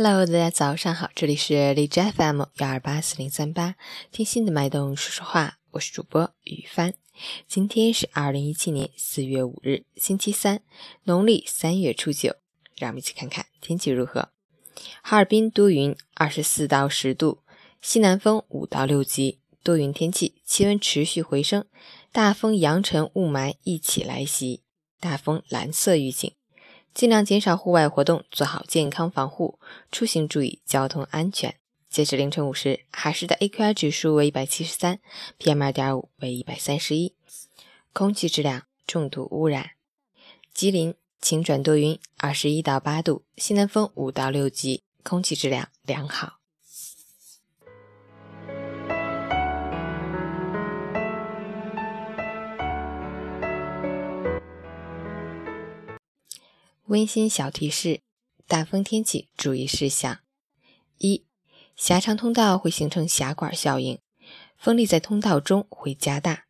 Hello，大家早上好，这里是荔枝 FM 幺二八四零三八，听心的脉动说说话，我是主播雨帆。今天是二零一七年四月五日，星期三，农历三月初九。让我们一起看看天气如何。哈尔滨多云，二十四到十度，西南风五到六级，多云天气，气温持续回升，大风扬尘雾霾一起来袭，大风蓝色预警。尽量减少户外活动，做好健康防护，出行注意交通安全。截止凌晨五时，海市的 AQI 指数为一百七十三，PM 二点五为一百三十一，空气质量重度污染。吉林晴转多云，二十一到八度，西南风五到六级，空气质量良好。温馨小提示：大风天气注意事项：一、狭长通道会形成狭管效应，风力在通道中会加大。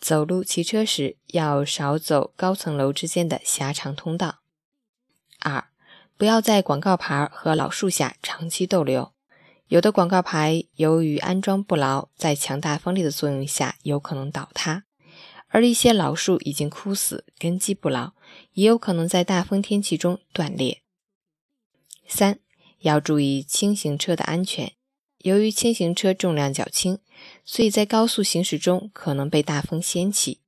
走路、骑车时要少走高层楼之间的狭长通道。二、不要在广告牌和老树下长期逗留，有的广告牌由于安装不牢，在强大风力的作用下有可能倒塌。而一些老树已经枯死，根基不牢，也有可能在大风天气中断裂。三要注意轻型车的安全，由于轻型车重量较轻，所以在高速行驶中可能被大风掀起，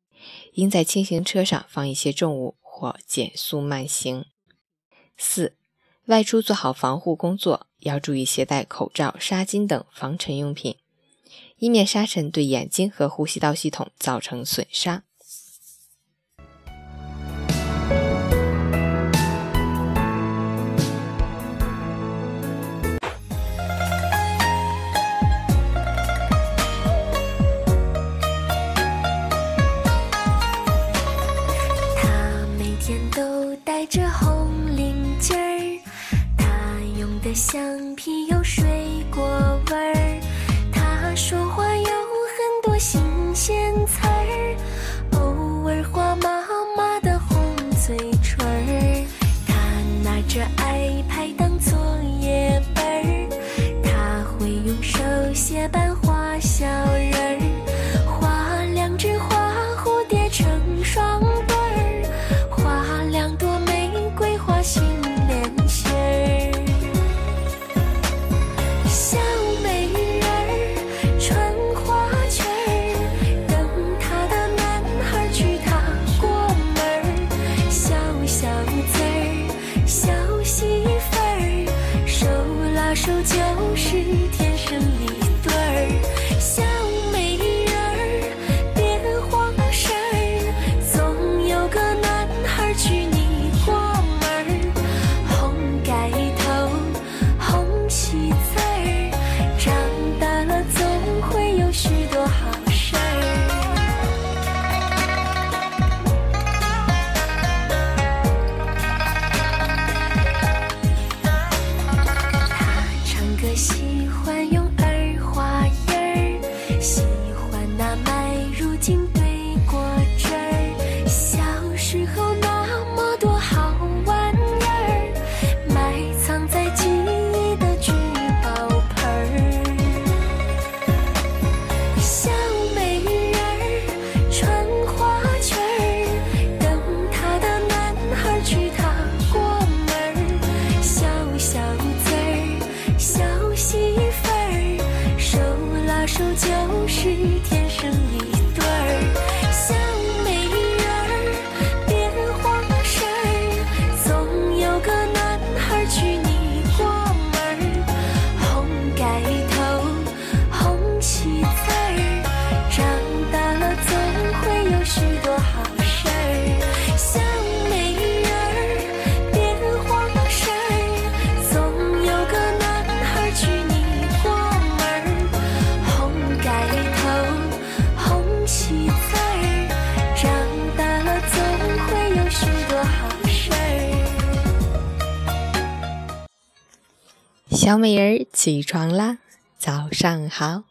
应在轻型车上放一些重物或减速慢行。四外出做好防护工作，要注意携带口罩、纱巾等防尘用品。以免沙尘对眼睛和呼吸道系统造成损伤。他每天都戴着红领巾儿，他用的橡皮有水果味儿。说话有很多心拉手那麦如金小美人儿起床啦，早上好。